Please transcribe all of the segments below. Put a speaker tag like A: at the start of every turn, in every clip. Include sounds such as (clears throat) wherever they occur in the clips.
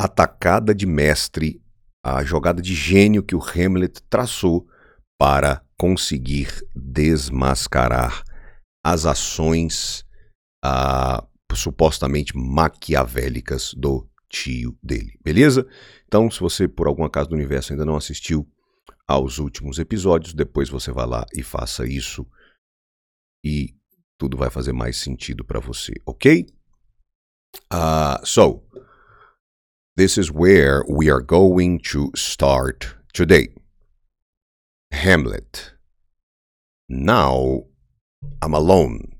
A: a tacada de mestre, a jogada de gênio que o Hamlet traçou para conseguir desmascarar as ações ah, supostamente maquiavélicas do tio dele, beleza? Então, se você por algum acaso do universo ainda não assistiu aos últimos episódios, depois você vai lá e faça isso e tudo vai fazer mais sentido para você, ok? Uh, so, this is where we are going to start today. Hamlet. Now I'm alone,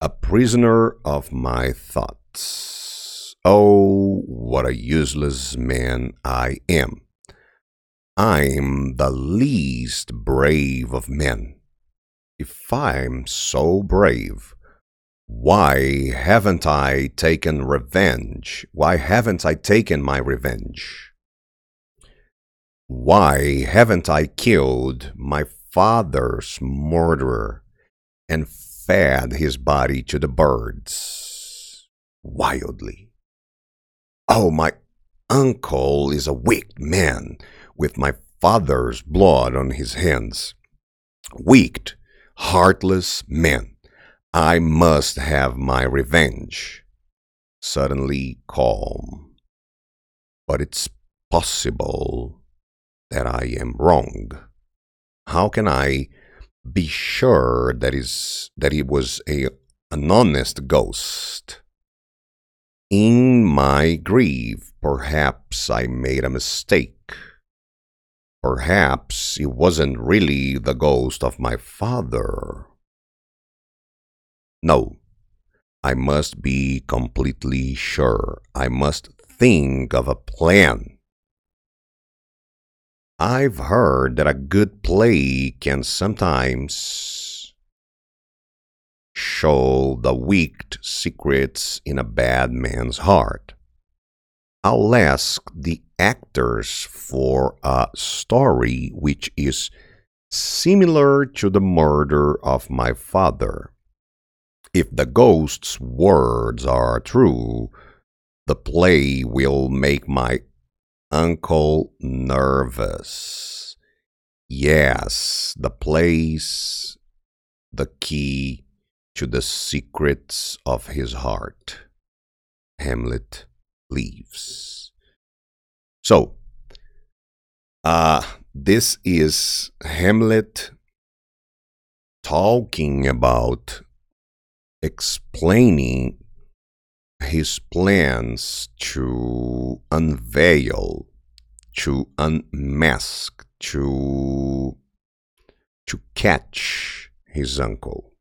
A: a prisoner of my thoughts. Oh, what a useless man I am. I'm the least brave of men. If I'm so brave, why haven't I taken revenge? Why haven't I taken my revenge? Why haven't I killed my father's murderer and fed his body to the birds? Wildly. Oh, my uncle is a wicked man with my father's blood on his hands. Wicked, heartless man. I must have my revenge. Suddenly calm. But it's possible that I am wrong? How can I be sure that is that it was a an honest ghost? In my grief, perhaps I made a mistake. Perhaps it wasn't really the ghost of my father. No, I must be completely sure. I must think of a plan. I've heard that a good play can sometimes show the weak secrets in a bad man's heart. I'll ask the actors for a story which is similar to the murder of my father. If the ghost's words are true, the play will make my Uncle Nervous. Yes, the place, the key to the secrets of his heart. Hamlet leaves. So, uh, this is Hamlet talking about explaining his plans to unveil, to unmask, to to catch his uncle,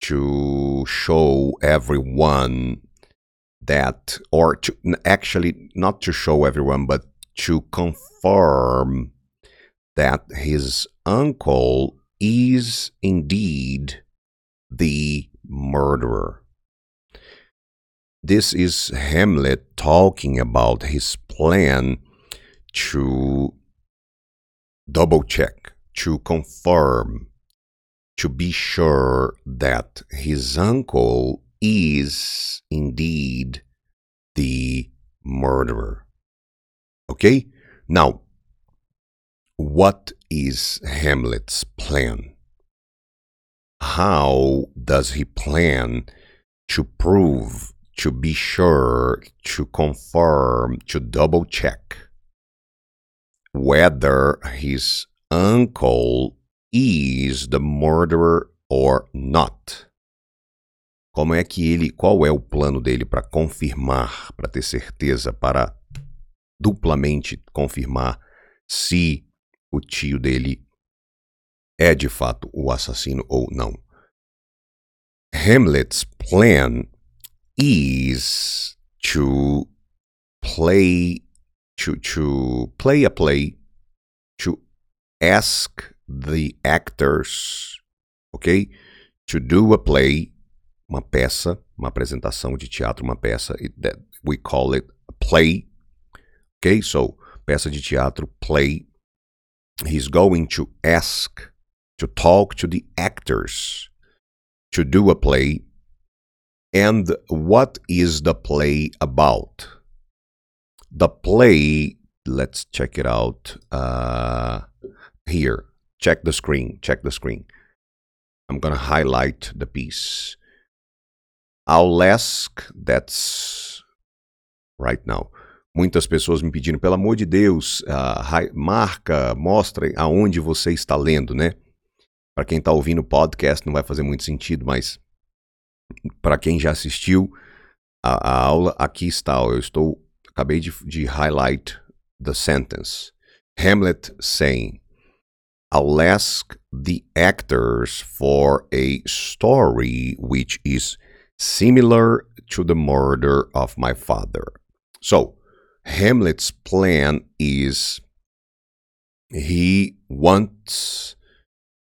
A: to show everyone that, or to actually not to show everyone, but to confirm that his uncle is indeed the murderer. This is Hamlet talking about his plan to double check, to confirm, to be sure that his uncle is indeed the murderer. Okay? Now, what is Hamlet's plan? How does he plan to prove to be sure, to confirm, to double check whether his uncle is the murderer or not. Como é que ele, qual é o plano dele para confirmar, para ter certeza, para duplamente confirmar se o tio dele é de fato o assassino ou não. Hamlet's plan is to play to to play a play to ask the actors ok? To do a play uma peça uma apresentação de teatro uma peça that we call it a play ok? So peça de teatro play. He's going to ask to talk to the actors to do a play And what is the play about? The play, let's check it out uh, here. Check the screen, check the screen. I'm going to highlight the piece. Aulesque, that's right now. Muitas pessoas me pedindo, pelo amor de Deus, uh, marca, mostre aonde você está lendo, né? Para quem está ouvindo o podcast não vai fazer muito sentido, mas para quem já assistiu a, a, aula, aqui está. Eu estou, acabei de, de highlight the sentence. Hamlet saying, I'll ask the actors for a story which is similar to the murder of my father. So, Hamlet's plan is he wants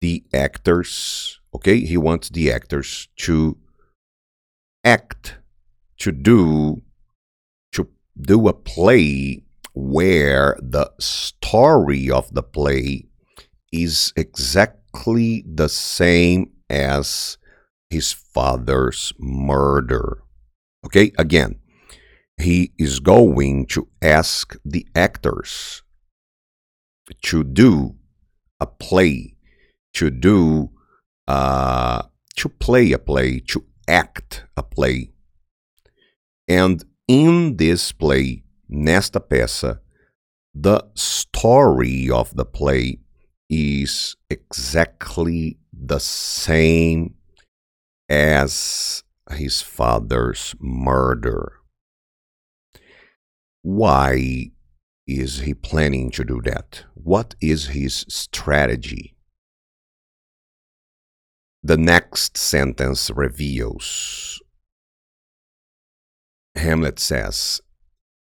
A: the actors, okay? He wants the actors to act, to do, to do a play where the story of the play is exactly the same as his father's murder. Okay, again, he is going to ask the actors to do a play, to do uh, to play a play, to act a play. And in this play, nesta peça, the story of the play is exactly the same as his father's murder. Why is he planning to do that? What is his strategy? The next sentence reveals Hamlet says,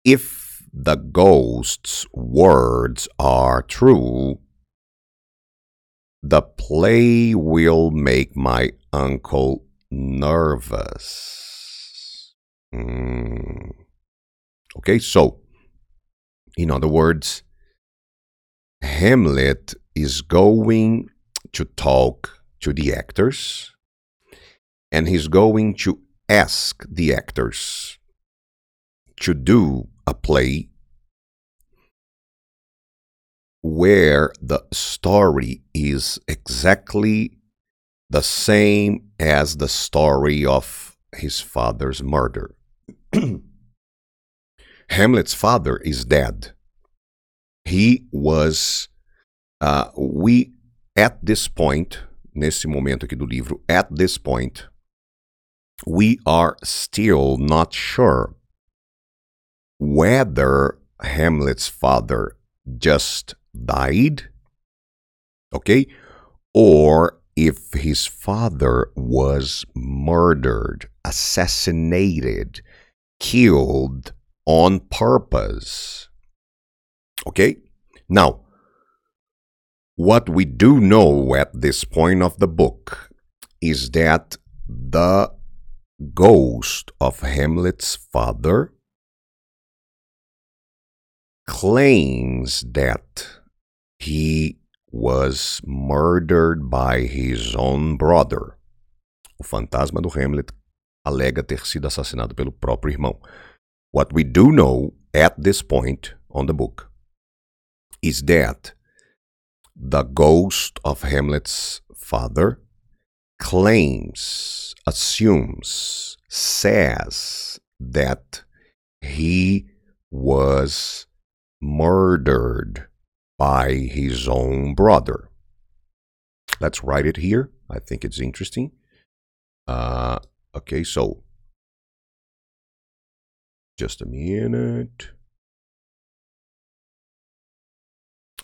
A: If the ghost's words are true, the play will make my uncle nervous. Mm. Okay, so, in other words, Hamlet is going to talk to the actors and he's going to ask the actors to do a play where the story is exactly the same as the story of his father's murder. (clears throat) Hamlet's father is dead. He was, uh, we, at this point, nesse momento aqui do livro, at this point, we are still not sure whether Hamlet's father just died, okay, or if his father was murdered, assassinated, killed on purpose. Okay? Now, what we do know at this point of the book is that the ghost of Hamlet's father claims that he was murdered by his own brother. O fantasma do Hamlet alega ter sido assassinado pelo próprio irmão. What we do know at this point on the book is that the ghost of Hamlet's father claims, assumes, says that he was murdered by his own brother. Let's write it here. I think it's interesting. Uh, okay, so just a minute.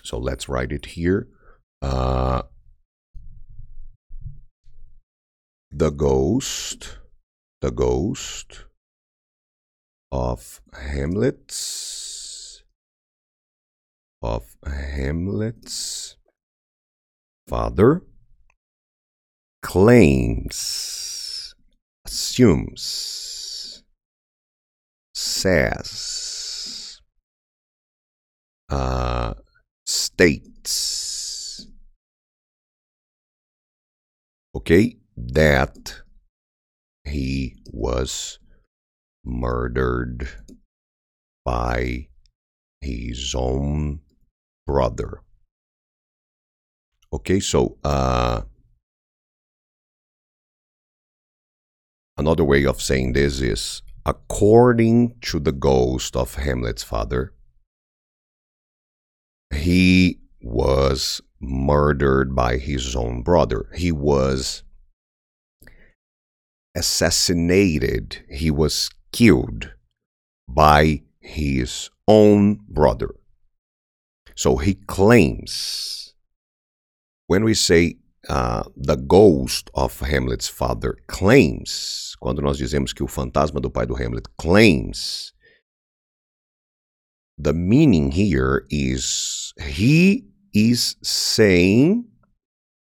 A: So let's write it here. Uh, the ghost, the ghost of Hamlet's, of Hamlet's father claims, assumes, says, uh, states. Okay, that he was murdered by his own brother. Okay, so uh, another way of saying this is according to the ghost of Hamlet's father, he was murdered by his own brother. He was assassinated, he was killed by his own brother. So he claims, when we say uh, the ghost of Hamlet's father claims, quando nós dizemos que o fantasma do pai do Hamlet claims, the meaning here is he is saying,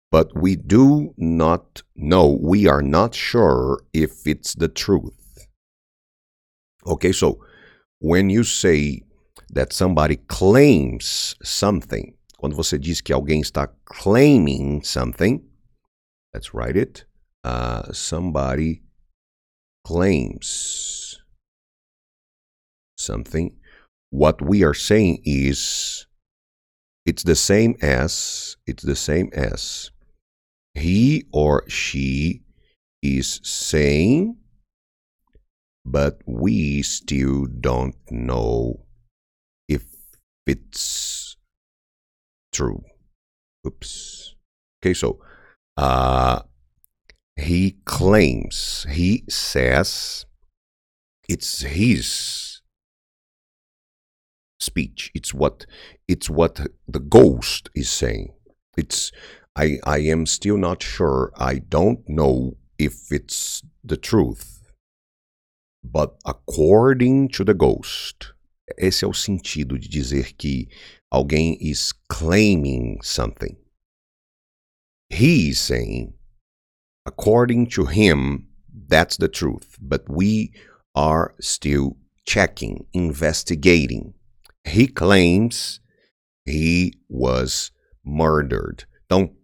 A: but we do not know, we are not sure if it's the truth. Okay, so when you say that somebody claims something, quando você diz que alguém está claiming something, let's write it. Uh, somebody claims something. What we are saying is it's the same as, it's the same as he or she is saying, but we still don't know if it's true. Oops. Okay, so uh, he claims, he says it's his speech. It's what it's what the ghost is saying. It's I I am still not sure. I don't know if it's the truth. But according to the ghost, esse é o sentido de dizer que alguém is claiming something. He is saying, according to him, that's the truth. But we are still checking, investigating. He claims he was murdered. Então,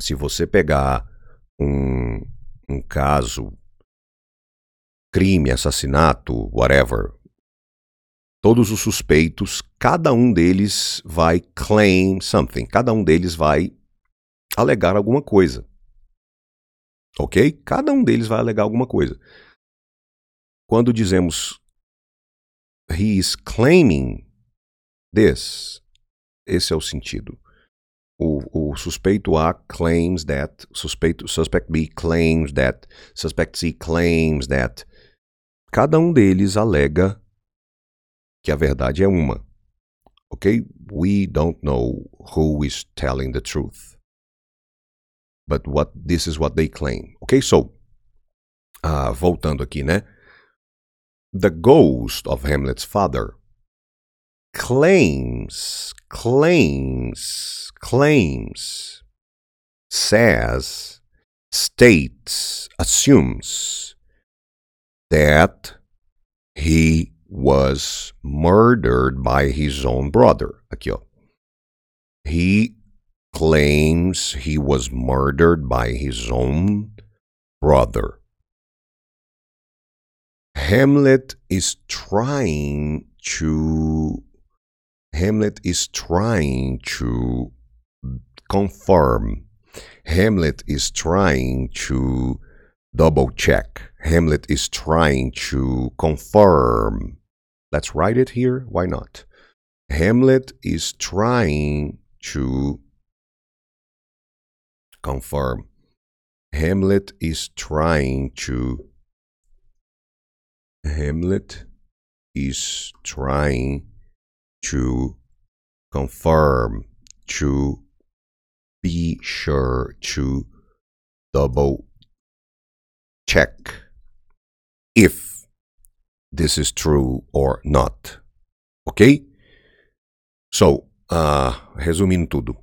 A: se você pegar um, um caso, crime, assassinato, whatever, todos os suspeitos, cada um deles vai claim something, cada um deles vai alegar alguma coisa. Ok? Cada um deles vai alegar alguma coisa. Quando dizemos he is claiming this. Esse é o sentido. O, o suspeito A claims that, suspeito, suspect B claims that, suspect C claims that. Cada um deles alega que a verdade é uma. Ok? We don't know who is telling the truth. But what this is what they claim. Ok? So, uh, voltando aqui, né? The ghost of Hamlet's father claims, claims, claims, says, states, assumes that he was murdered by his own brother. Ó. He claims he was murdered by his own brother. Hamlet is trying to Hamlet is trying to confirm. Hamlet is trying to double check. Hamlet is trying to confirm. Let's write it here. Why not? Hamlet is trying to confirm. Hamlet is trying to Hamlet is trying to confirm, to be sure, to double check if this is true or not. Ok? So, uh, resumindo tudo.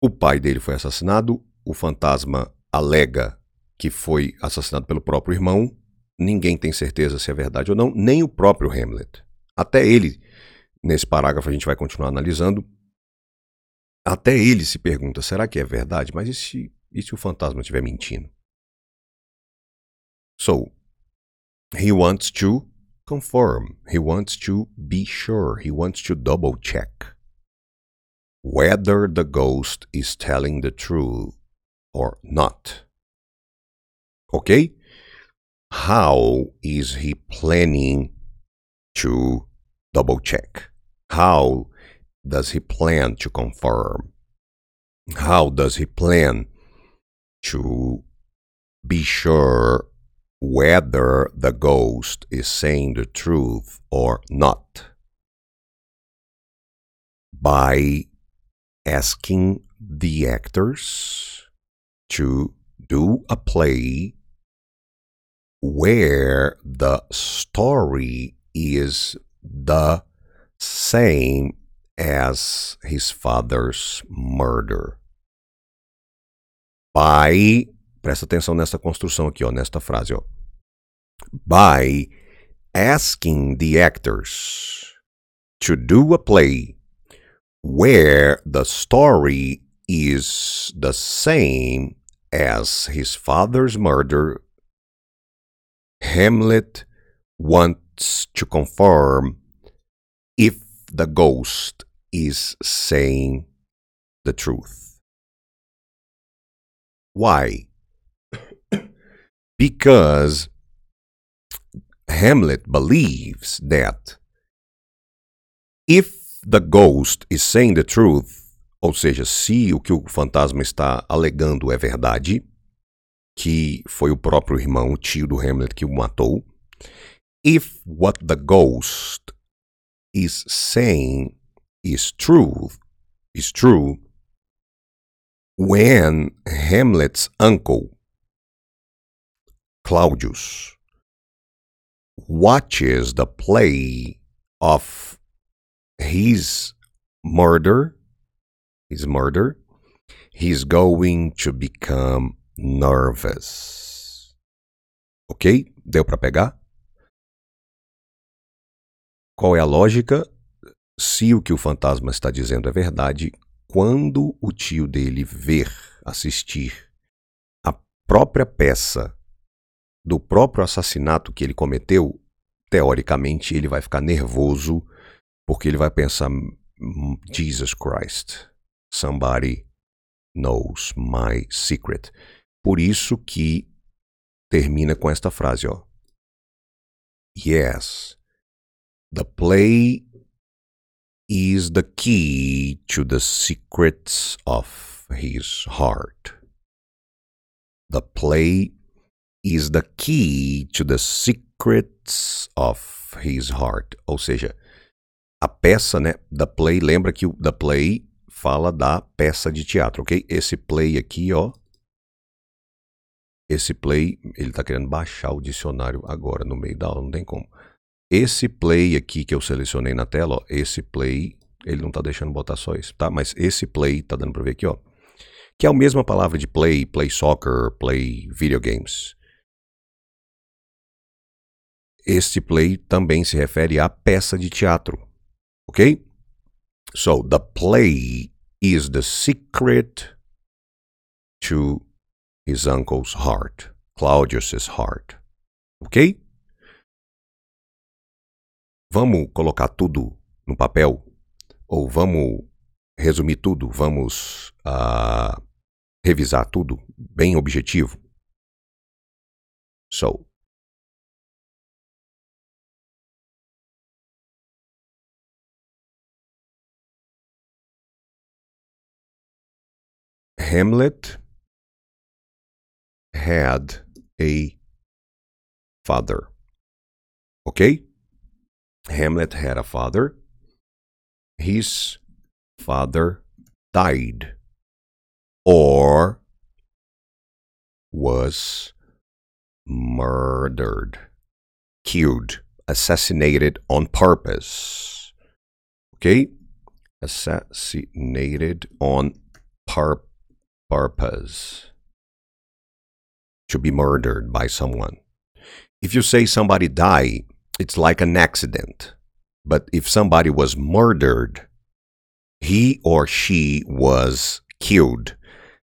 A: O pai dele foi assassinado, o fantasma alega que foi assassinado pelo próprio irmão. Ninguém tem certeza se é verdade ou não, nem o próprio Hamlet. Até ele, nesse parágrafo a gente vai continuar analisando, até ele se pergunta: será que é verdade? Mas e se, e se o fantasma estiver mentindo? So he wants to confirm, he wants to be sure, he wants to double check whether the ghost is telling the truth or not. Okay? How is he planning to double check? How does he plan to confirm? How does he plan to be sure whether the ghost is saying the truth or not? By asking the actors to do a play where the story is the same as his father's murder. By, presta atenção nessa construção aqui, ó, nesta frase, ó. By asking the actors to do a play where the story is the same as his father's murder, Hamlet wants to confirm if the ghost is saying the truth. Why? (coughs) because Hamlet believes that if the ghost is saying the truth, ou seja, se o que o fantasma está alegando é verdade, que foi o próprio irmão, o tio do Hamlet que o matou, if what the ghost is saying is true, is true, when Hamlet's uncle, Claudius, watches the play of his murder, his murder, he's going to become nervous. Ok? Deu para pegar? Qual é a lógica? Se o que o fantasma está dizendo é verdade, quando o tio dele ver, assistir a própria peça do próprio assassinato que ele cometeu, teoricamente ele vai ficar nervoso porque ele vai pensar: Jesus Christ, somebody knows my secret. Por isso que termina com esta frase, ó. Yes, The play is the key to the secrets of his heart. The play is the key to the secrets of his heart. Ou seja, a peça, né? The play, lembra que o the play fala da peça de teatro, ok? Esse play aqui, ó. Esse play, ele tá querendo baixar o dicionário agora no meio da aula, não tem como. Esse play aqui que eu selecionei na tela, ó, esse play, ele não está deixando botar só isso, tá? Mas esse play, tá dando para ver aqui, ó. Que é a mesma palavra de play, play soccer, play video games. Este play também se refere à peça de teatro, ok? So, the play is the secret to his uncle's heart, Claudius's heart, ok? Vamos colocar tudo no papel? Ou vamos resumir tudo? Vamos uh, revisar tudo bem objetivo? So, Hamlet had a father. Okay? Hamlet had a father. His father died or was murdered, killed, assassinated on purpose. Okay? Assassinated on pur- purpose. To be murdered by someone. If you say somebody died, it's like an accident. But if somebody was murdered, he or she was killed,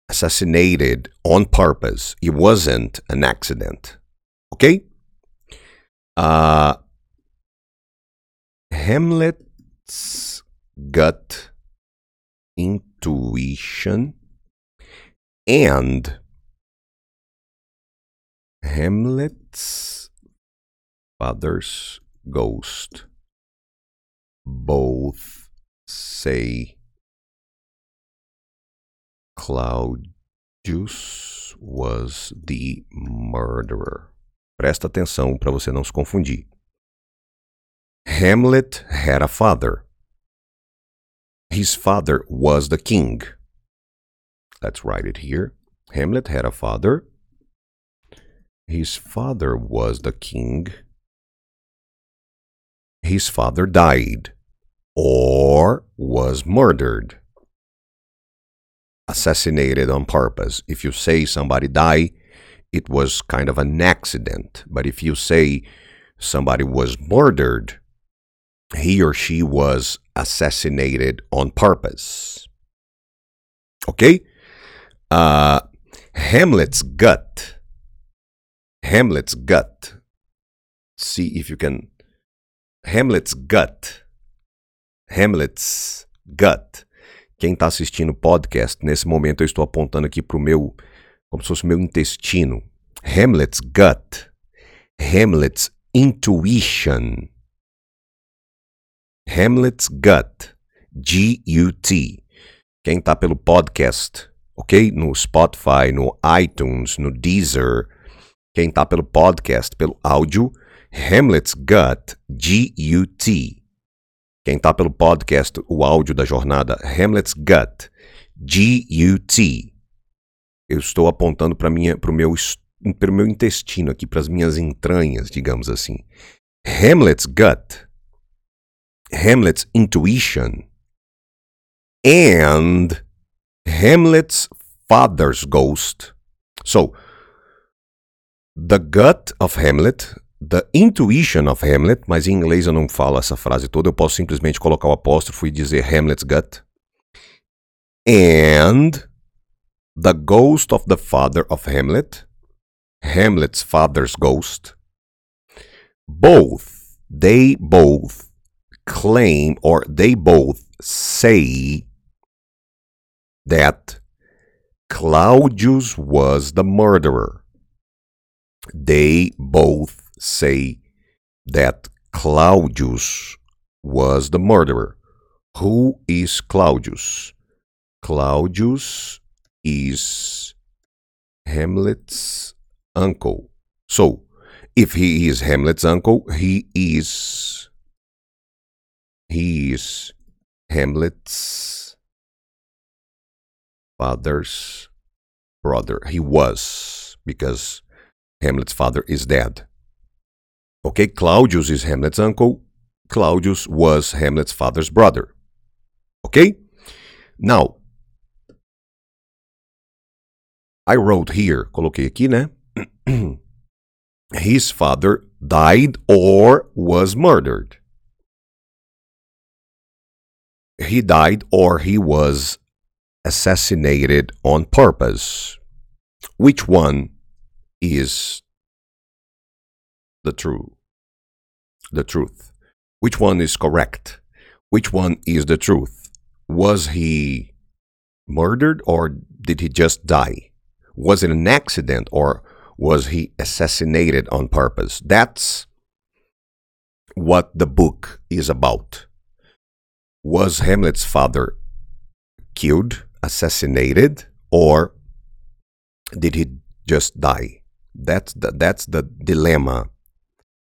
A: assassinated on purpose. It wasn't an accident. Ok? Uh, Hamlet's gut intuition and Hamlet's father's ghost both say Claudius was the murderer. Presta atenção para você não se confundir. Hamlet had a father. His father was the king. Let's write it here. Hamlet had a father. His father was the king. His father died or was murdered. Assassinated on purpose. If you say somebody died, it was kind of an accident. But if you say somebody was murdered, he or she was assassinated on purpose. Okay? Uh, Hamlet's gut. Hamlet's gut. See if you can. Hamlet's gut. Hamlet's gut. Quem está assistindo o podcast, nesse momento eu estou apontando aqui para o meu, como se fosse meu intestino. Hamlet's gut. Hamlet's intuition. Hamlet's Gut, G-U-T. Quem está pelo podcast, ok? No Spotify, no iTunes, no Deezer. Quem está pelo podcast, pelo áudio, Hamlet's Gut, G-U-T. Quem está pelo podcast, o áudio da jornada, Hamlet's Gut, G-U-T. Eu estou apontando para o meu, meu intestino aqui, para as minhas entranhas, digamos assim. Hamlet's Gut. Hamlet's intuition and Hamlet's father's ghost. So, the gut of Hamlet, the intuition of Hamlet, mas em inglês eu não falo essa frase toda, eu posso simplesmente colocar o apóstrofo e dizer Hamlet's gut. And the ghost of the father of Hamlet, Hamlet's father's ghost. Both, they both claim or they both say that Claudius was the murderer. They both say that Claudius was the murderer. Who is Claudius? Claudius is Hamlet's uncle. So, if he is Hamlet's uncle, he is he is Hamlet's father's brother. He was, because Hamlet's father is dead. Okay, Claudius is Hamlet's uncle. Claudius was Hamlet's father's brother. Okay? Now, I wrote here, coloquei aqui, né? (clears throat) His father died or was murdered. he died or he was assassinated on purpose. Which one is the true the truth? Which one is correct? Which one is the truth? Was he murdered or did he just die? Was it an accident or was he assassinated on purpose? That's what the book is about. Was Hamlet's father killed, assassinated, or did he just die? That's the, that's the dilemma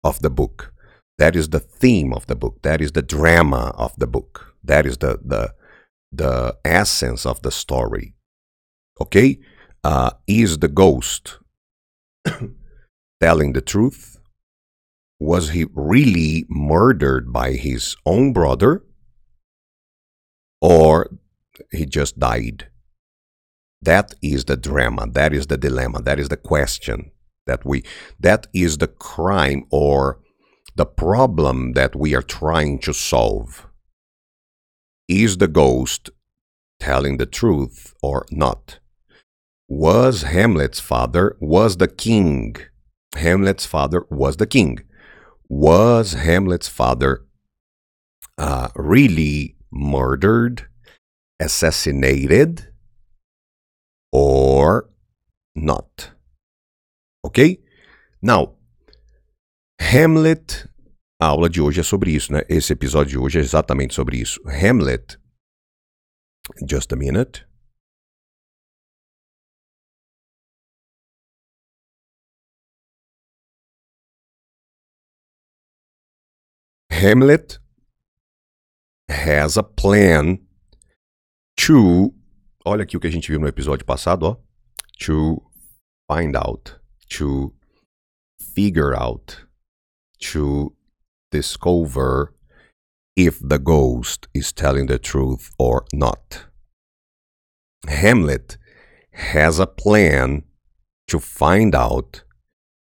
A: of the book. That is the theme of the book. That is the drama of the book. That is the the the essence of the story. Okay, uh, is the ghost (coughs) telling the truth? Was he really murdered by his own brother? or he just died. That is the drama. That is the dilemma. That is the question that we, that is the crime or the problem that we are trying to solve. Is the ghost telling the truth or not? Was Hamlet's father, was the king, Hamlet's father was the king. Was Hamlet's father uh, really murdered, assassinated, or not? Ok? Now, Hamlet, a aula de hoje é sobre isso, né? Esse episódio de hoje é exatamente sobre isso. Hamlet, just a minute. Hamlet has a plan to. Olha aqui o que a gente viu no episódio passado, ó. To find out, to figure out, to discover if the ghost is telling the truth or not. Hamlet has a plan to find out,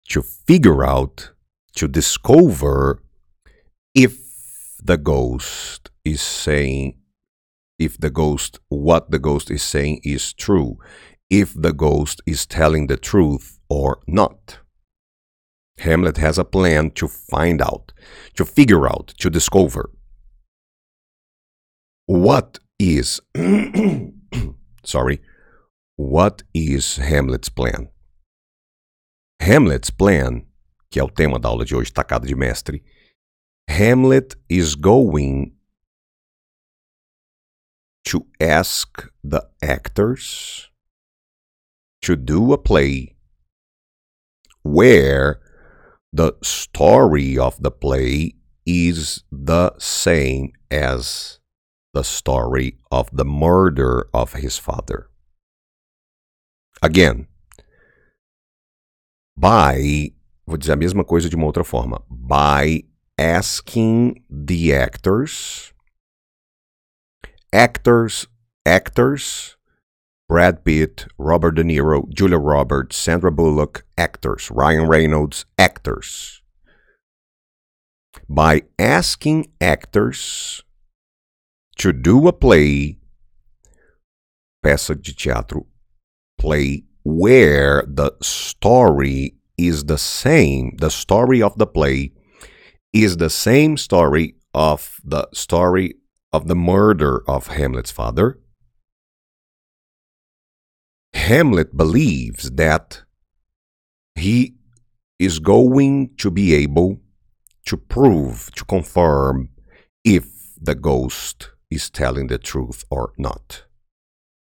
A: to figure out, to discover if the ghost is saying if the ghost what the ghost is saying is true if the ghost is telling the truth or not. Hamlet has a plan to find out to figure out to discover. What is (coughs) sorry what is hamlet's plan? Hamlet's plan que é o tema da aula de hoje tacada de mestre Hamlet is going to ask the actors to do a play where the story of the play is the same as the story of the murder of his father. Again, by, vou dizer a mesma coisa de uma outra forma, by asking the actors, actors, actors, Brad Pitt, Robert De Niro, Julia Roberts, Sandra Bullock, actors, Ryan Reynolds, actors. By asking actors to do a play, peça de teatro, play where the story is the same, the story of the play is the same story of the story of the murder of Hamlet's father. Hamlet believes that he is going to be able to prove, to confirm if the ghost is telling the truth or not,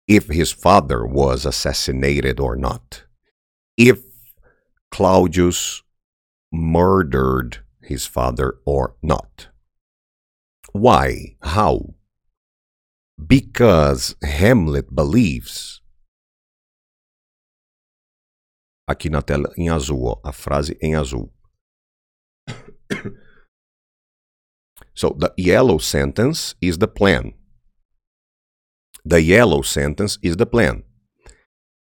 A: if his father was assassinated or not, if Claudius murdered his father or not. Why? How? Because Hamlet believes. Aqui na tela em azul, ó, a frase em azul. (coughs) so the yellow sentence is the plan. The yellow sentence is the plan.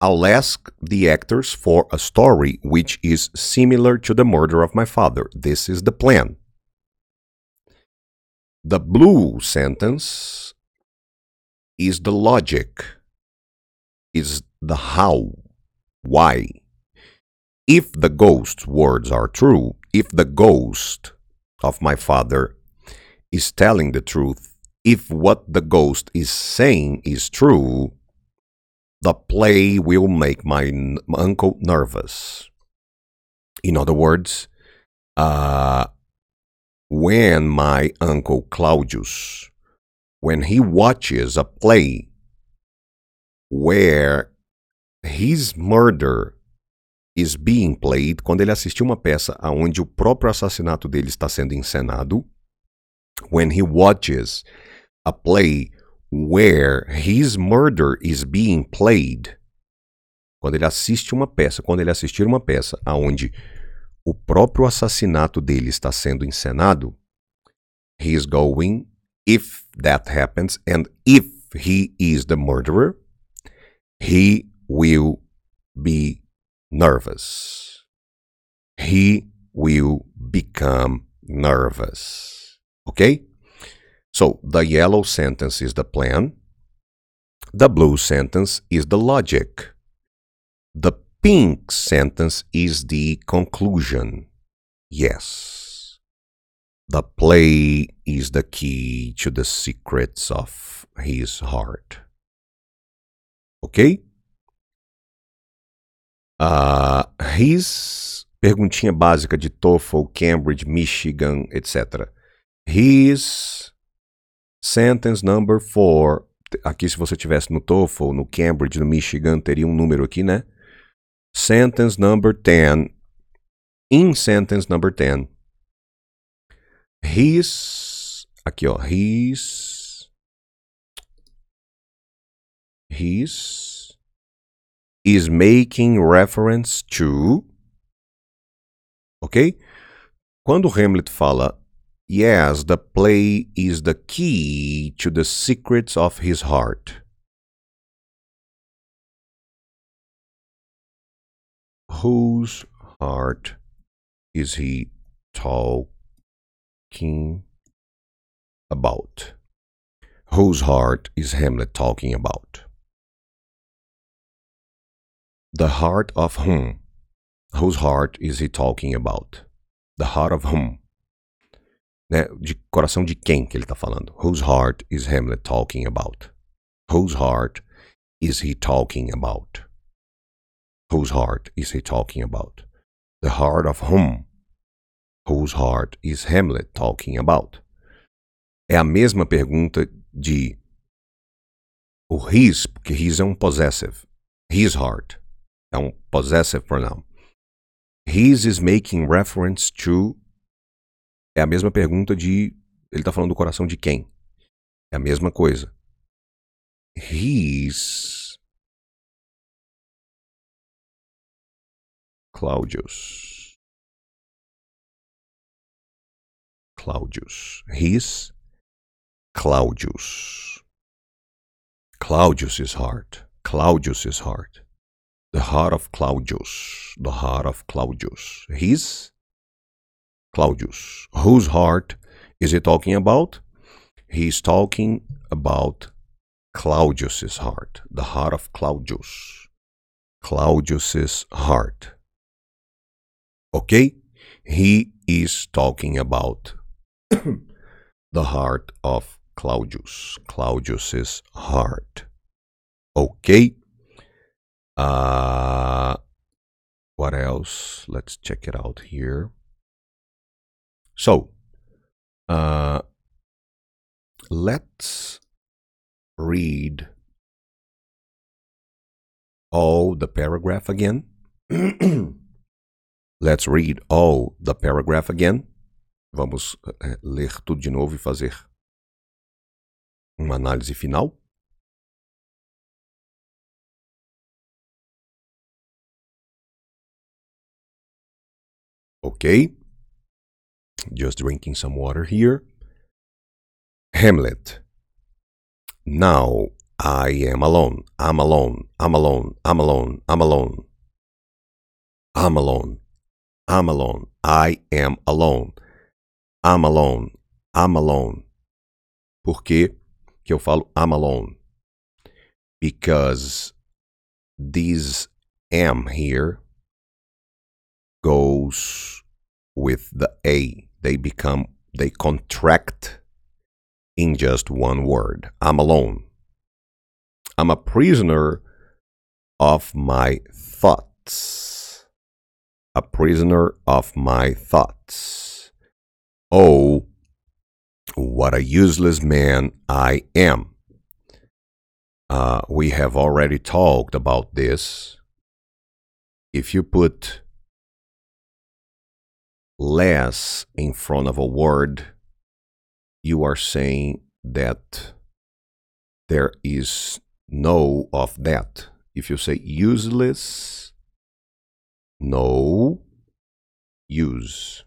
A: I'll ask the actors for a story which is similar to the murder of my father. This is the plan. The blue sentence is the logic, is the how, why. If the ghost's words are true, if the ghost of my father is telling the truth, if what the ghost is saying is true, the play will make my n- uncle nervous. In other words, uh, when my uncle Claudius, when he watches a play where his murder is being played, quando ele assistiu uma peça onde o próprio assassinato dele está sendo encenado, when he watches a play where his murder is being played, quando ele assiste uma peça, quando ele assistir uma peça aonde o próprio assassinato dele está sendo encenado, he is going, if that happens, and if he is the murderer, he will be nervous. He will become nervous. Okay? So the yellow sentence is the plan, the blue sentence is the logic. The pink sentence is the conclusion. Yes. The play is the key to the secrets of his heart. Ok? Uh, his perguntinha básica de TOEFL, Cambridge, Michigan, etc. His sentence number four. Aqui, se você tivesse no TOEFL, no Cambridge, no Michigan, teria um número aqui, né? Sentence number 10. In sentence number 10. His. Aqui, ó. His. His is making reference to. Ok? Quando Hamlet fala, Yes, the play is the key to the secrets of his heart. Whose heart is he talking about? Whose heart is Hamlet talking about? The heart of whom? Whose heart is he talking about? The heart of whom? Né? De coração de quem que ele está falando? Whose heart is Hamlet talking about? Whose heart is he talking about? Whose heart is he talking about? The heart of whom? Whose heart is Hamlet talking about? É a mesma pergunta de o his, porque his é um possessive. His heart. É um possessive pronoun. His is making reference to é a mesma pergunta de ele está falando do coração de quem? É a mesma coisa. His Claudius. Claudius. His Claudius. Claudius's heart. Claudius's heart. The heart of Claudius. The heart of Claudius. His Claudius. Whose heart is he talking about? He's talking about Claudius's heart. The heart of Claudius. Claudius's heart. Okay? He is talking about (coughs) the heart of Claudius. Claudius's heart. Okay? Uh, what else? Let's check it out here. So, uh, let's read all the paragraph again. (clears throat) let's read all the paragraph again. Vamos eh, ler tudo de novo e fazer uma análise final. Okay. Just drinking some water here. Hamlet. Now I am alone. I'm alone. I'm alone. I'm alone. I'm alone. I'm alone. I'm alone. I am alone. I'm alone. I'm alone. Por que, que eu falo I'm alone? Because this am here goes with the A. They become, they contract in just one word. I'm alone. I'm a prisoner of my thoughts. A prisoner of my thoughts. Oh, what a useless man I am. Uh, we have already talked about this. If you put less in front of a word, you are saying that there is no of that. If you say useless, no use.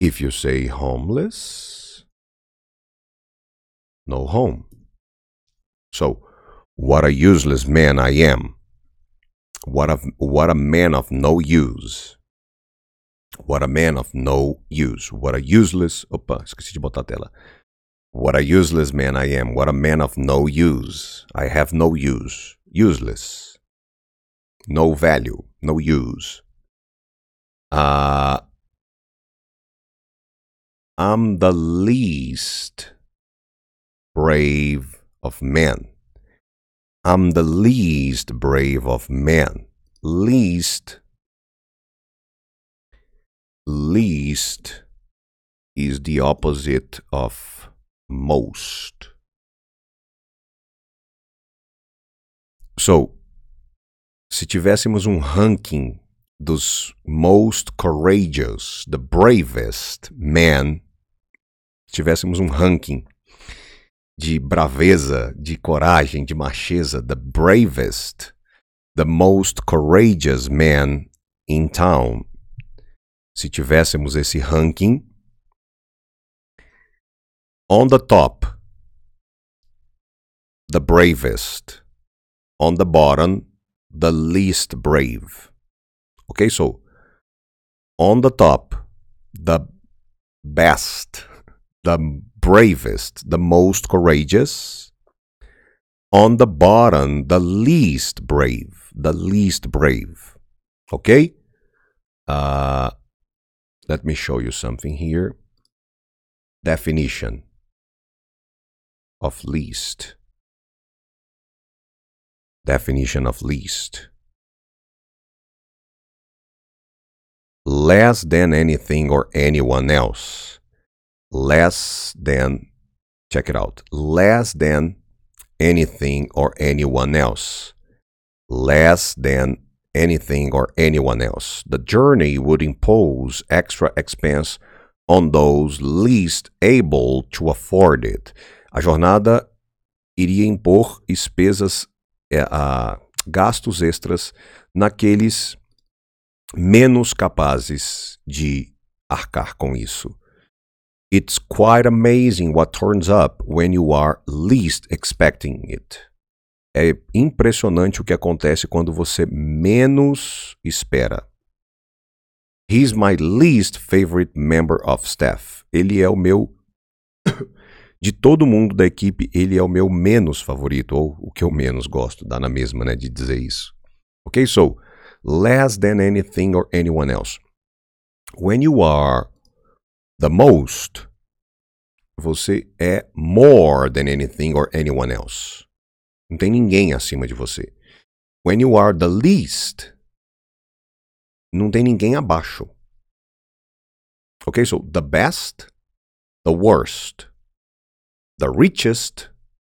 A: If you say homeless, no home. So, what a useless man I am. What a, what a man of no use. What a man of no use. What a useless. Opa, esqueci de botar a tela. What a useless man I am. What a man of no use. I have no use. Useless. no value, no use. Uh, I'm the least brave of men. I'm the least brave of men. Least, least is the opposite of most. So, se tivéssemos um ranking dos most courageous, the bravest men, tivéssemos um ranking de braveza, de coragem, de macheza, the bravest, the most courageous man in town. Se tivéssemos esse ranking, on the top, the bravest. On the bottom, the least brave. Okay, so on the top, the best, the bravest, the most courageous. On the bottom, the least brave, the least brave. Okay? Uh, let me show you something here. Definition of least. Definition of least. Less than anything or anyone else. Less than, check it out, less than anything or anyone else. Less than anything or anyone else. The journey would impose extra expense on those least able to afford it. A jornada iria impor despesas, é, a, gastos extras naqueles menos capazes de arcar com isso. It's quite amazing what turns up when you are least expecting it. É impressionante o que acontece quando você menos espera. He's my least favorite member of staff. Ele é o meu (coughs) de todo mundo da equipe, ele é o meu menos favorito, ou o que eu menos gosto, dá na mesma, né, de dizer isso. Ok, so, less than anything or anyone else. When you are the most, você é more than anything or anyone else. Não tem ninguém acima de você. When you are the least, não tem ninguém abaixo. Ok, so the best, the worst the richest,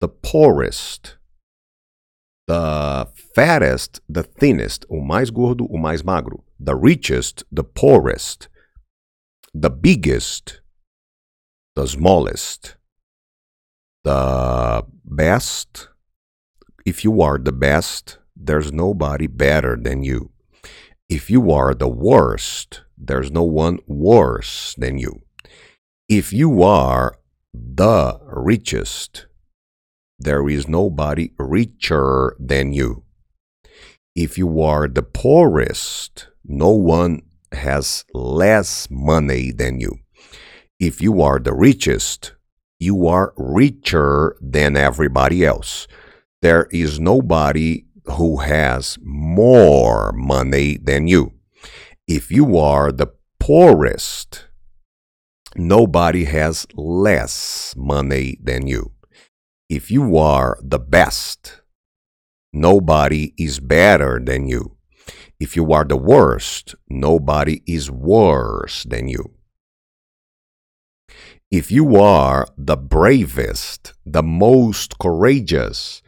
A: the poorest, the fattest, the thinnest, o mais gordo, o mais magro, the richest, the poorest, the biggest, the smallest, the best. If you are the best, there's nobody better than you. If you are the worst, there's no one worse than you. If you are the richest. There is nobody richer than you. If you are the poorest, no one has less money than you. If you are the richest, you are richer than everybody else. There is nobody who has more money than you. If you are the poorest, nobody has less money than you. If you are the best, nobody is better than you. If you are the worst, nobody is worse than you. If you are the bravest, the most courageous,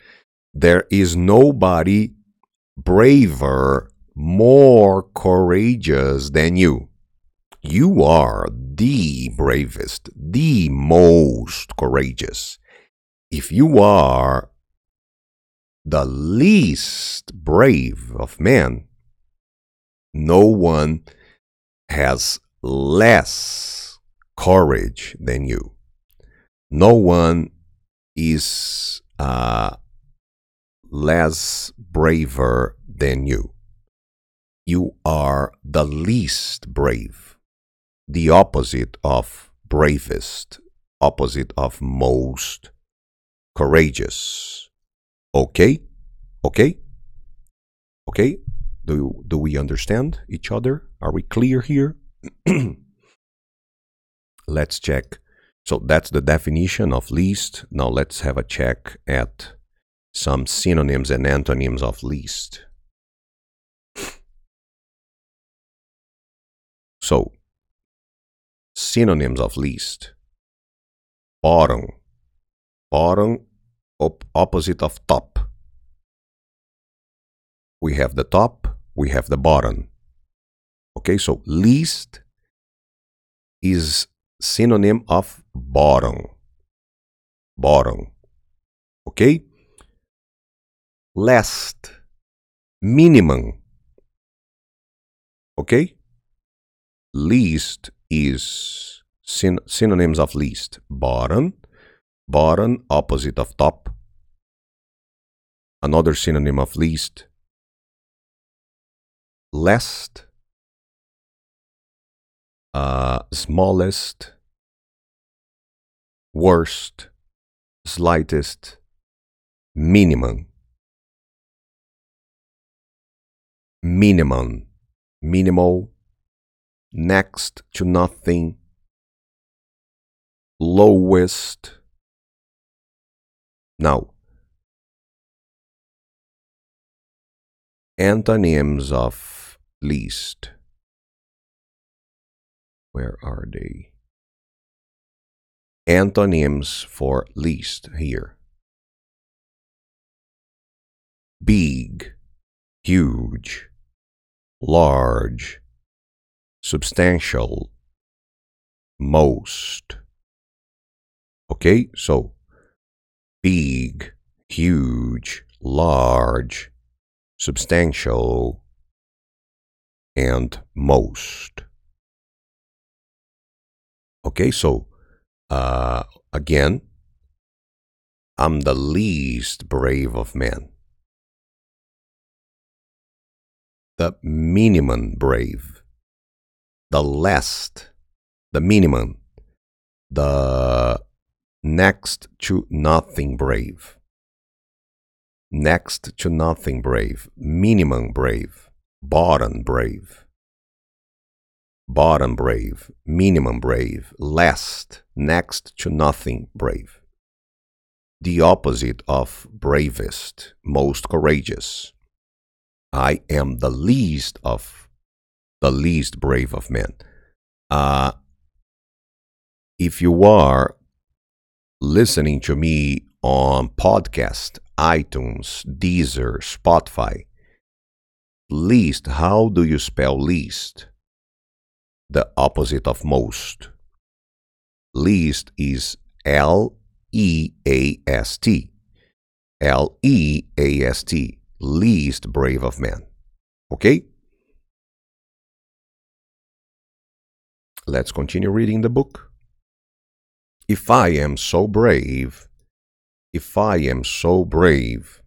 A: there is nobody braver, more courageous than you. You are the bravest, the most courageous. If you are the least brave of men, no one has less courage than you. No one is uh, less braver than you. You are the least brave the opposite of bravest, opposite of most courageous. Ok? Ok? Ok? Do, do we understand each other? Are we clear here? (clears throat) let's check. So that's the definition of least. Now let's have a check at some synonyms and antonyms of least. So, synonyms of least. Bottom. Bottom, op opposite of top. We have the top, we have the bottom. Okay, so least is synonym of bottom. Bottom. Okay? Last. Minimum. Okay? Least is syn synonyms of least. Bottom. Bottom opposite of top. Another synonym of least. Last uh, smallest, worst, slightest, minimum. Minimum, minimal, next to nothing, lowest. Now, antonyms of least. Where are they? Antonyms for least here. Big, huge, large, substantial, most. Okay, so big, huge, large, substantial, and most. Okay, so uh, again, I'm the least brave of men. The minimum brave. The last. The minimum. The next to nothing brave. Next to nothing brave. Minimum brave. Bottom brave bottom brave, minimum brave, last, next to nothing brave. The opposite of bravest, most courageous. I am the least of the least brave of men. Uh, if you are listening to me on podcast, iTunes, Deezer, Spotify, least, how do you spell least? the opposite of most. Least is L E A S T. L E A S T. Least brave of men. Okay? Let's continue reading the book. If I am so brave, if I am so brave.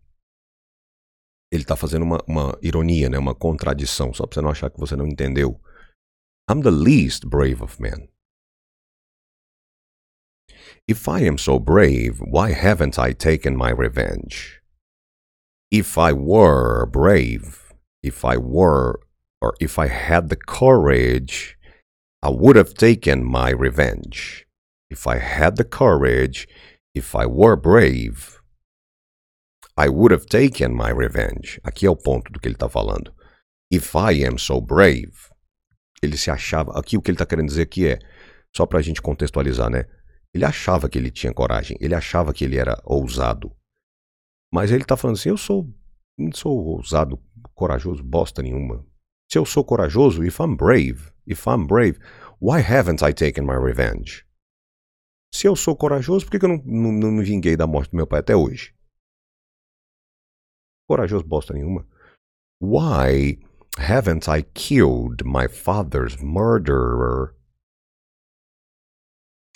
A: Ele está fazendo uma, uma ironia, né? uma contradição, só para você não achar que você não entendeu. I'm the least brave of men. If I am so brave, why haven't I taken my revenge? If I were brave, if I were, or if I had the courage, I would have taken my revenge. If I had the courage, if I were brave, I would have taken my revenge. Aqui é o ponto do que ele está falando. If I am so brave, ele se achava. Aqui o que ele está querendo dizer aqui é, só para a gente contextualizar, né? Ele achava que ele tinha coragem, ele achava que ele era ousado. Mas ele está falando assim: eu sou, não sou ousado, corajoso, bosta nenhuma. Se eu sou corajoso, if I'm brave, if I'm brave, why haven't I taken my revenge? Se eu sou corajoso, por que, que eu não, não, não me vinguei da morte do meu pai até hoje? Corajoso, bosta nenhuma. Why Haven't I killed my father's murderer?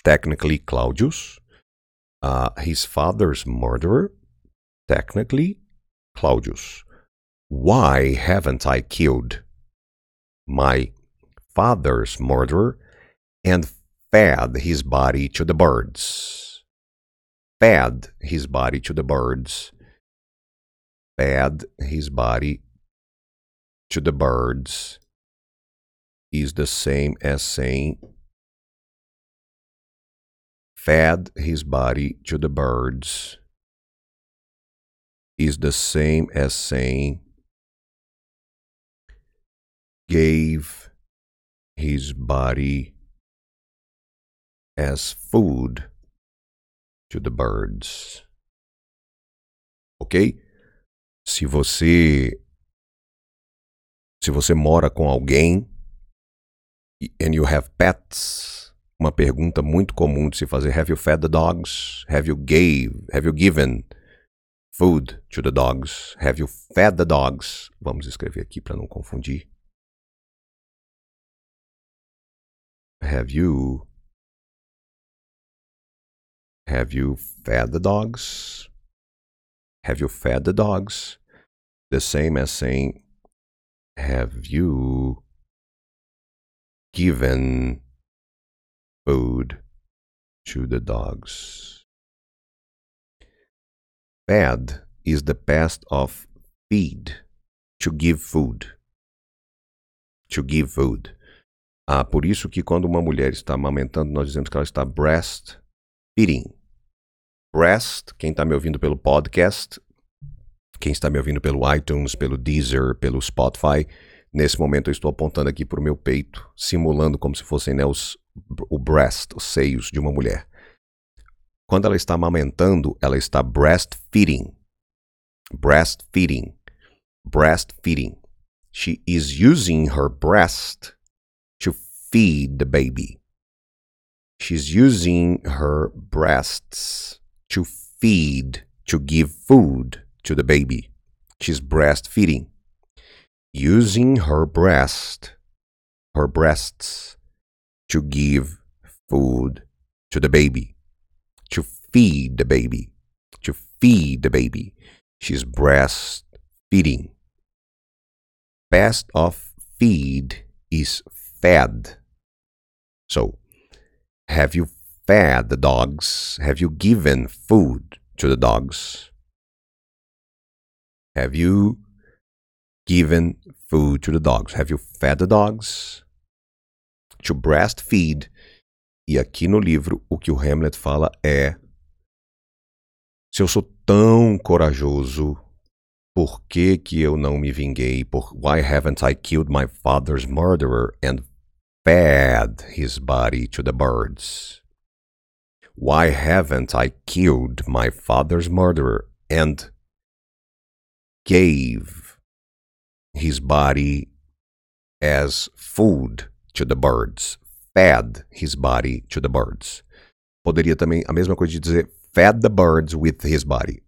A: Technically, Claudius. Uh, his father's murderer? Technically, Claudius. Why haven't I killed my father's murderer and fed his body to the birds? Fed his body to the birds. Fed his body to the birds is the same as saying fed his body to the birds is the same as saying gave his body as food to the birds. Ok? Se você se você mora com alguém and you have pets, uma pergunta muito comum de se fazer: Have you fed the dogs? Have you gave? Have you given food to the dogs? Have you fed the dogs? Vamos escrever aqui para não confundir. Have you Have you fed the dogs? Have you fed the dogs? The same as saying, Have you given food to the dogs? Fed is the past of feed, to give food. To give food. Ah, por isso que quando uma mulher está amamentando, nós dizemos que ela está breastfeeding. Breast, quem está me ouvindo pelo podcast, quem está me ouvindo pelo iTunes, pelo Deezer, pelo Spotify, nesse momento eu estou apontando aqui para o meu peito, simulando como se fossem né, os, o breast, os seios de uma mulher. Quando ela está amamentando, ela está breastfeeding. Breastfeeding. Breastfeeding. She is using her breast to feed the baby. She's using her breasts to feed, to give food to the baby. She's breastfeeding. Using her breast, her breasts, to give food to the baby, feed the baby, to feed the baby. She's breastfeeding. Past of feed is fed. So, have you fed the dogs? Have you given food to the dogs? Have you given food to the dogs? Have you fed the dogs? To breastfeed. E aqui no livro, o que o Hamlet fala é: se eu sou tão corajoso, por que, que eu não me vinguei? Por, why haven't I killed my father's murderer and fed his body to the birds? Why haven't I killed my father's murderer and gave his body as food to the birds? Fed his body to the birds. Poderia também a mesma coisa de dizer fed the birds with his body.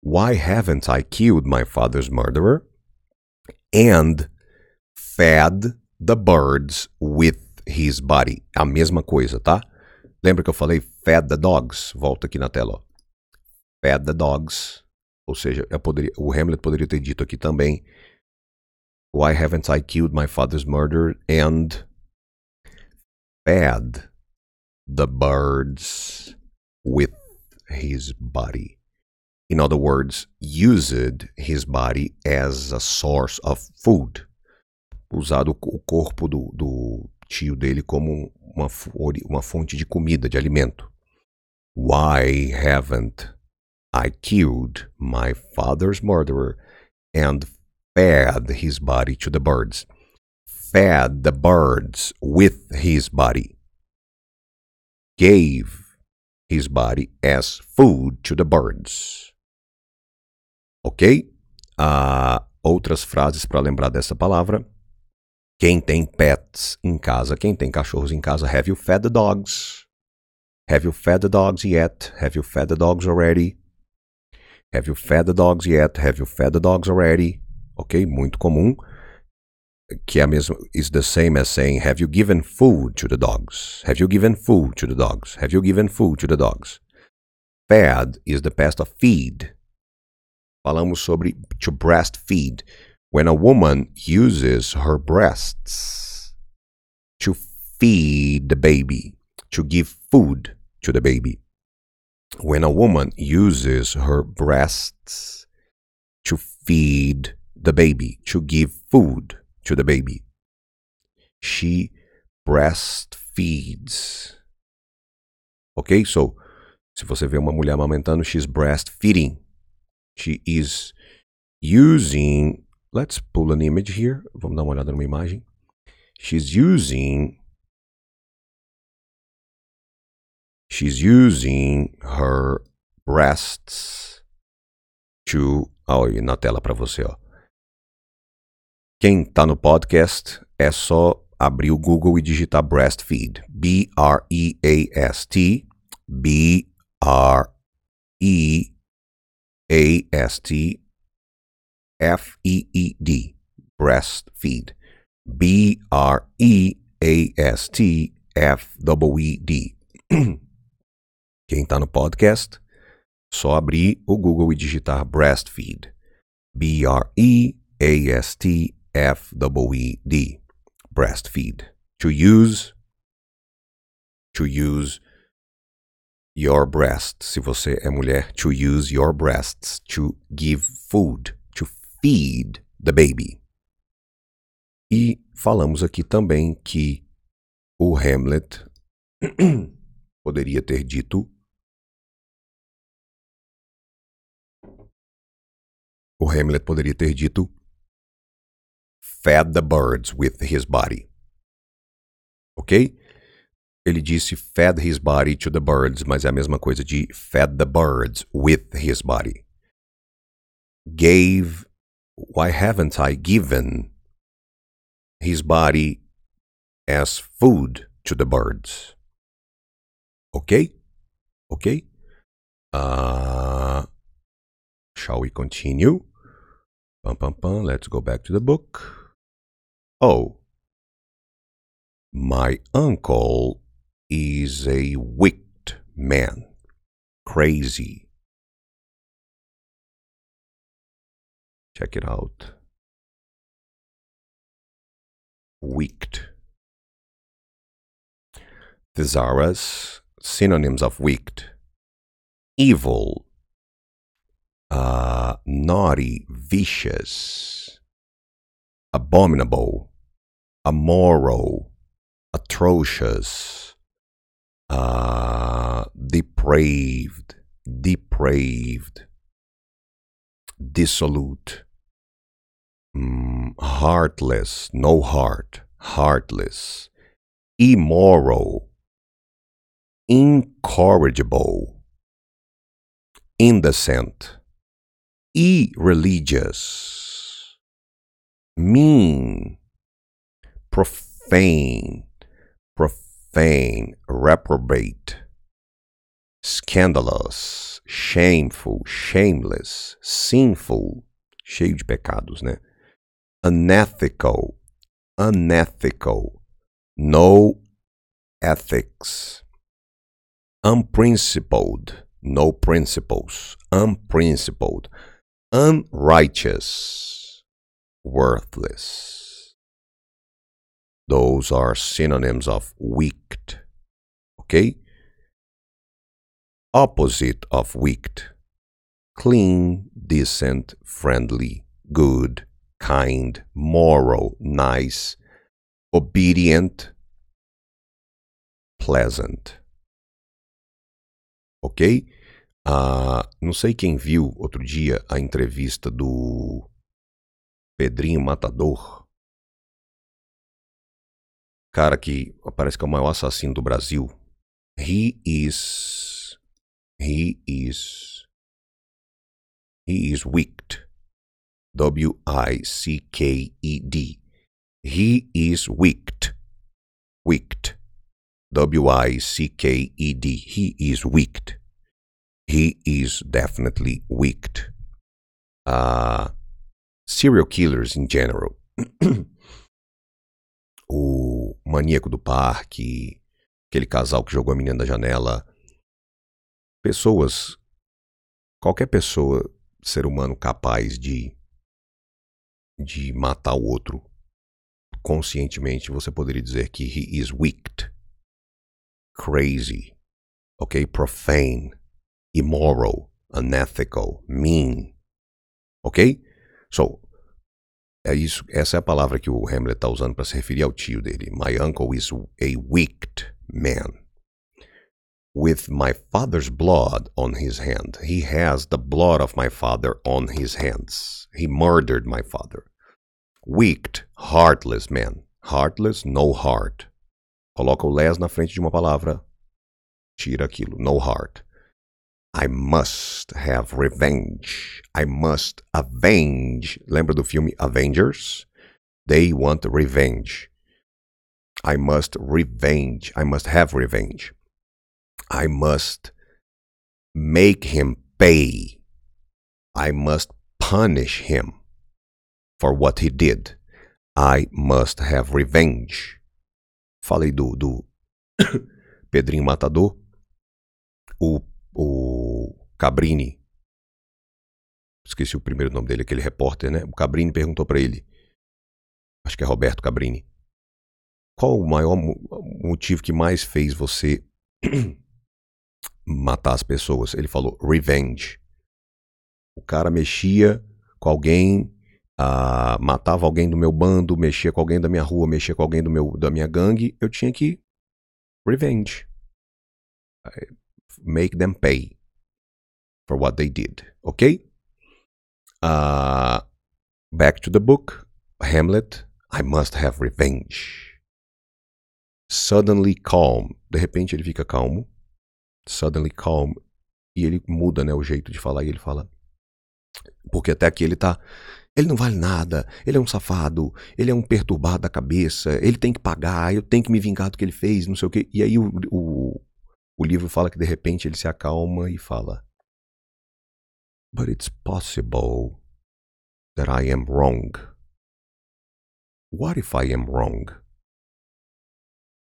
A: Why haven't I killed my father's murderer and fed the birds with his body? A mesma coisa, tá? Lembra que eu falei fed the dogs? Volta aqui na tela. Ó. Fed the dogs. Ou seja, poderia, o Hamlet poderia ter dito aqui também. Why haven't I killed my father's murder and fed the birds with his body? In other words, used his body as a source of food. Usado o corpo do, do tio dele como uma, uma fonte de comida, de alimento. Why haven't I killed my father's murderer and fed his body to the birds? Fed the birds with his body. Gave his body as food to the birds. Ok? Uh, outras frases para lembrar dessa palavra. Quem tem pets em casa, quem tem cachorros em casa, have you fed the dogs? Have you fed the dogs yet? Have you fed the dogs already? Have you fed the dogs yet? Have you fed the dogs already? Ok? Muito comum. Mesma, is the same as saying, have you given food to the dogs? Have you given food to the dogs? Have you given food to the dogs? Fed is the past of feed. Falamos sobre to breastfeed. When a woman uses her breasts to feed the baby, to give food to the baby. When a woman uses her breasts to feed the baby, to give food to the baby. She breastfeeds. Ok? So, se você vê uma mulher amamentando, she's breastfeeding. She is using. Let's pull an image here. Vamos dar uma olhada numa imagem. She's using. She's using her breasts to. Olha na tela para você, ó. Quem está no podcast é só abrir o Google e digitar breastfeed. B-R-E-A-S-T. B-R-E-A-S-T. F-E-E-D. Breastfeed. B-R-E-A-S-T-F-E-E-D. Quem está no podcast, só abrir o Google e digitar breastfeed. B-R-E-A-S-T F W E D, breastfeed. To use, to use your breasts. Se você é mulher, to use your breasts to give food, to feed the baby. E falamos aqui também que o Hamlet (clears throat) poderia ter dito o Hamlet poderia ter dito fed the birds with his body. Ok? Ele disse fed his body to the birds, mas é a mesma coisa de fed the birds with his body. Gave, why haven't I given his body as food to the birds? Ok? Ok? Uh, shall we continue? Pum, pum, pum. Let's go back to the book. Oh, my uncle is a wicked man, crazy. Check it out. Wicked. As synonyms of wicked. Evil, uh, naughty, vicious, abominable, amoral, atrocious, uh, depraved, depraved, dissolute, mm, heartless, no heart, heartless, immoral, incorrigible, indecent, irreligious, mean, profane, profane, reprobate, scandalous, shameful, shameless, sinful, cheio de pecados, né? Unethical, unethical, no ethics, unprincipled, no principles, unprincipled, unrighteous, worthless. Those are synonyms of wicked. Okay? Opposite of wicked. Clean, decent, friendly, good, kind, moral, nice, obedient, pleasant. Ok? Uh, não sei quem viu outro dia a entrevista do Pedrinho Matador cara que parece que é o maior assassino do Brasil. He is. He is. He is wicked. W-I-C-K-E-D. He is wicked. Wicked. W-I-C-K-E-D. He is wicked. He is definitely wicked. Uh, serial killers in general. (clears throat) o maníaco do parque, aquele casal que jogou a menina da janela. Pessoas, qualquer pessoa, ser humano capaz de de matar o outro conscientemente, você poderia dizer que he is wicked, crazy, ok, profane, immoral, unethical, mean, ok? So, É isso, essa é a palavra que o Hamlet está usando para se referir ao tio dele. My uncle is a wicked man. With my father's blood on his hand. He has the blood of my father on his hands. He murdered my father. Wicked, heartless man. Heartless, no heart. Coloca o less na frente de uma palavra. Tira aquilo. No heart. I must have revenge. I must avenge. Lembra do filme Avengers? They want revenge. I must revenge. I must have revenge. I must make him pay. I must punish him for what he did. I must have revenge. Falei do, do (coughs) Pedrinho Matador. O, o Cabrini. Esqueci o primeiro nome dele, aquele repórter, né? O Cabrini perguntou para ele. Acho que é Roberto Cabrini. Qual o maior motivo que mais fez você (clears throat) matar as pessoas? Ele falou revenge. O cara mexia com alguém, uh, matava alguém do meu bando, mexia com alguém da minha rua, mexia com alguém do meu, da minha gangue. Eu tinha que revenge. Make them pay for what they did. Ok? Uh, back to the book. Hamlet. I must have revenge. Suddenly calm. De repente ele fica calmo. Suddenly calm. E ele muda né, o jeito de falar e ele fala. Porque até aqui ele tá. Ele não vale nada, ele é um safado, ele é um perturbado da cabeça, ele tem que pagar, eu tenho que me vingar do que ele fez, não sei o quê. E aí o, o, o livro fala que de repente ele se acalma e fala: But it's possible that I am wrong. What if I am wrong?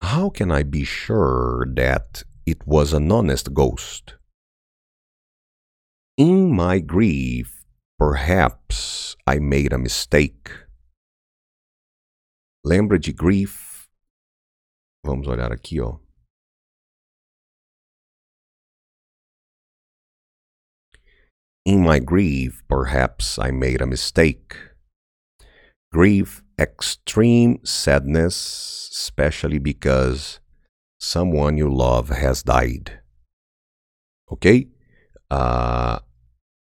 A: How can I be sure that it was an honest ghost? In my grief, perhaps I made a mistake. Lembra de grief? Vamos olhar aqui, ó. In my grief, perhaps I made a mistake. Grief, extreme sadness, especially because someone you love has died. Okay? Uh,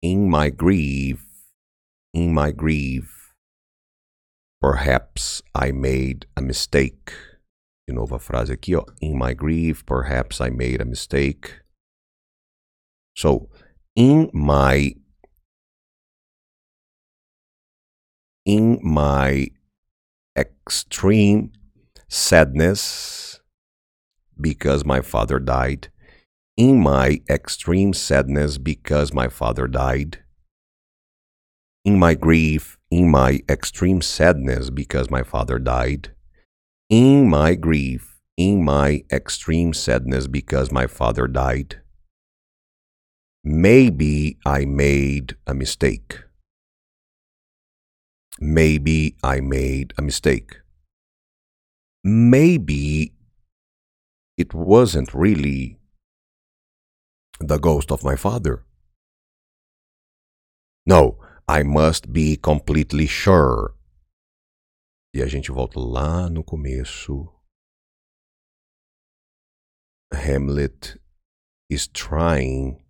A: in my grief, in my grief, perhaps I made a mistake. De novo a frase aqui, ó. In my grief, perhaps I made a mistake. So, in my in my extreme sadness because my father died. In my extreme sadness because my father died. In my grief in my extreme sadness because my father died. In my grief in my extreme sadness because my father died Maybe I made a mistake. Maybe I made a mistake. Maybe it wasn't really the ghost of my father. No, I must be completely sure. E a gente volta lá no começo. Hamlet is trying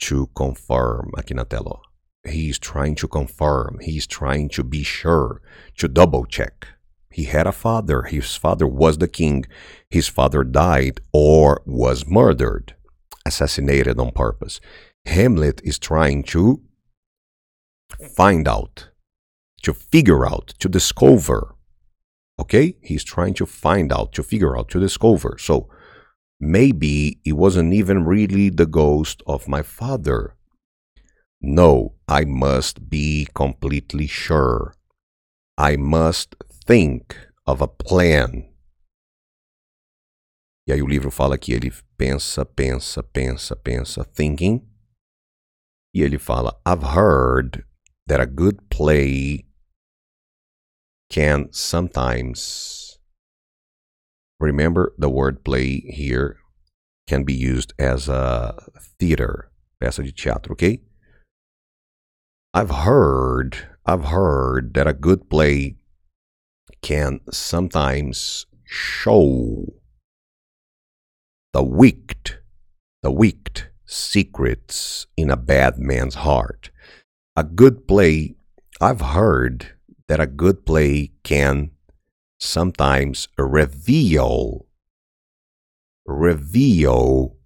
A: to confirm aqui na tela. Ó. He is trying to confirm. He is trying to be sure, to double check. He had a father. His father was the king. His father died or was murdered, assassinated on purpose. Hamlet is trying to find out, to figure out, to discover. Okay? He's trying to find out, to figure out, to discover. So Maybe it wasn't even really the ghost of my father. No, I must be completely sure. I must think of a plan. E aí o livro fala que ele pensa, pensa, pensa, pensa, thinking. E ele fala: I've heard that a good play can sometimes Remember, the word play here can be used as a theater, peça de teatro, okay? I've heard I've heard that a good play can sometimes show the wicked, the wicked secrets in a bad man's heart. A good play, I've heard that a good play can sometimes reveal reveal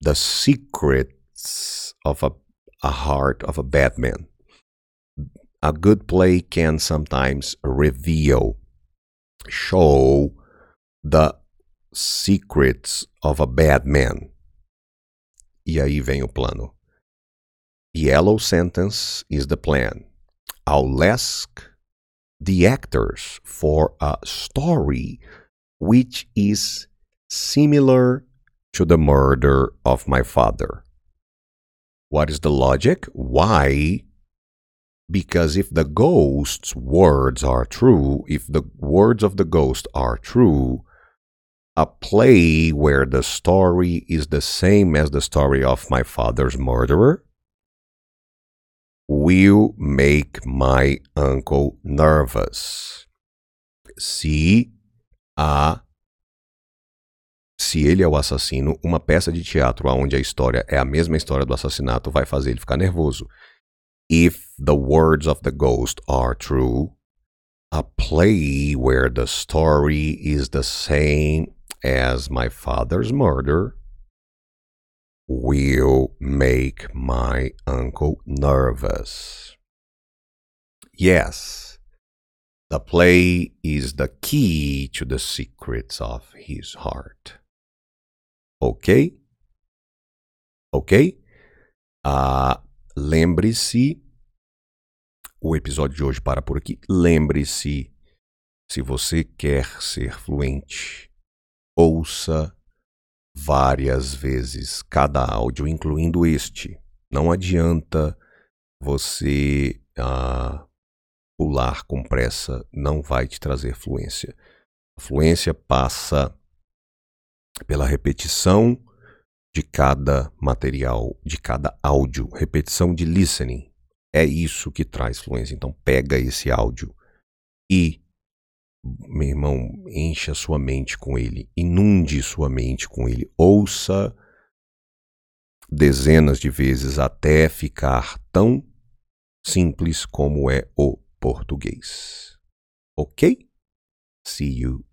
A: the secrets of a, a heart of a bad man. A good play can sometimes reveal, show the secrets of a bad man. E aí vem o plano. Yellow sentence is the plan. I'll ask the actors for a story which is similar to the murder of my father. What is the logic? Why? Because if the ghost's words are true, if the words of the ghost are true, a play where the story is the same as the story of my father's murderer will make my uncle nervous. Se a se ele é o assassino, uma peça de teatro onde a história é a mesma história do assassinato vai fazer ele ficar nervoso. If the words of the ghost are true, a play where the story is the same as my father's murder will make my uncle nervous. Yes, the play is the key to the secrets of his heart. Ok? Ok? Ah, Lembre-se, o episódio de hoje para por aqui. Lembre-se, se você quer ser fluente Ouça várias vezes cada áudio, incluindo este. Não adianta você ah, pular com pressa, não vai te trazer fluência. A fluência passa pela repetição de cada material, de cada áudio, repetição de listening. É isso que traz fluência. Então pega esse áudio e meu irmão, encha sua mente com ele, inunde sua mente com ele, ouça dezenas de vezes até ficar tão simples como é o português. Ok? See you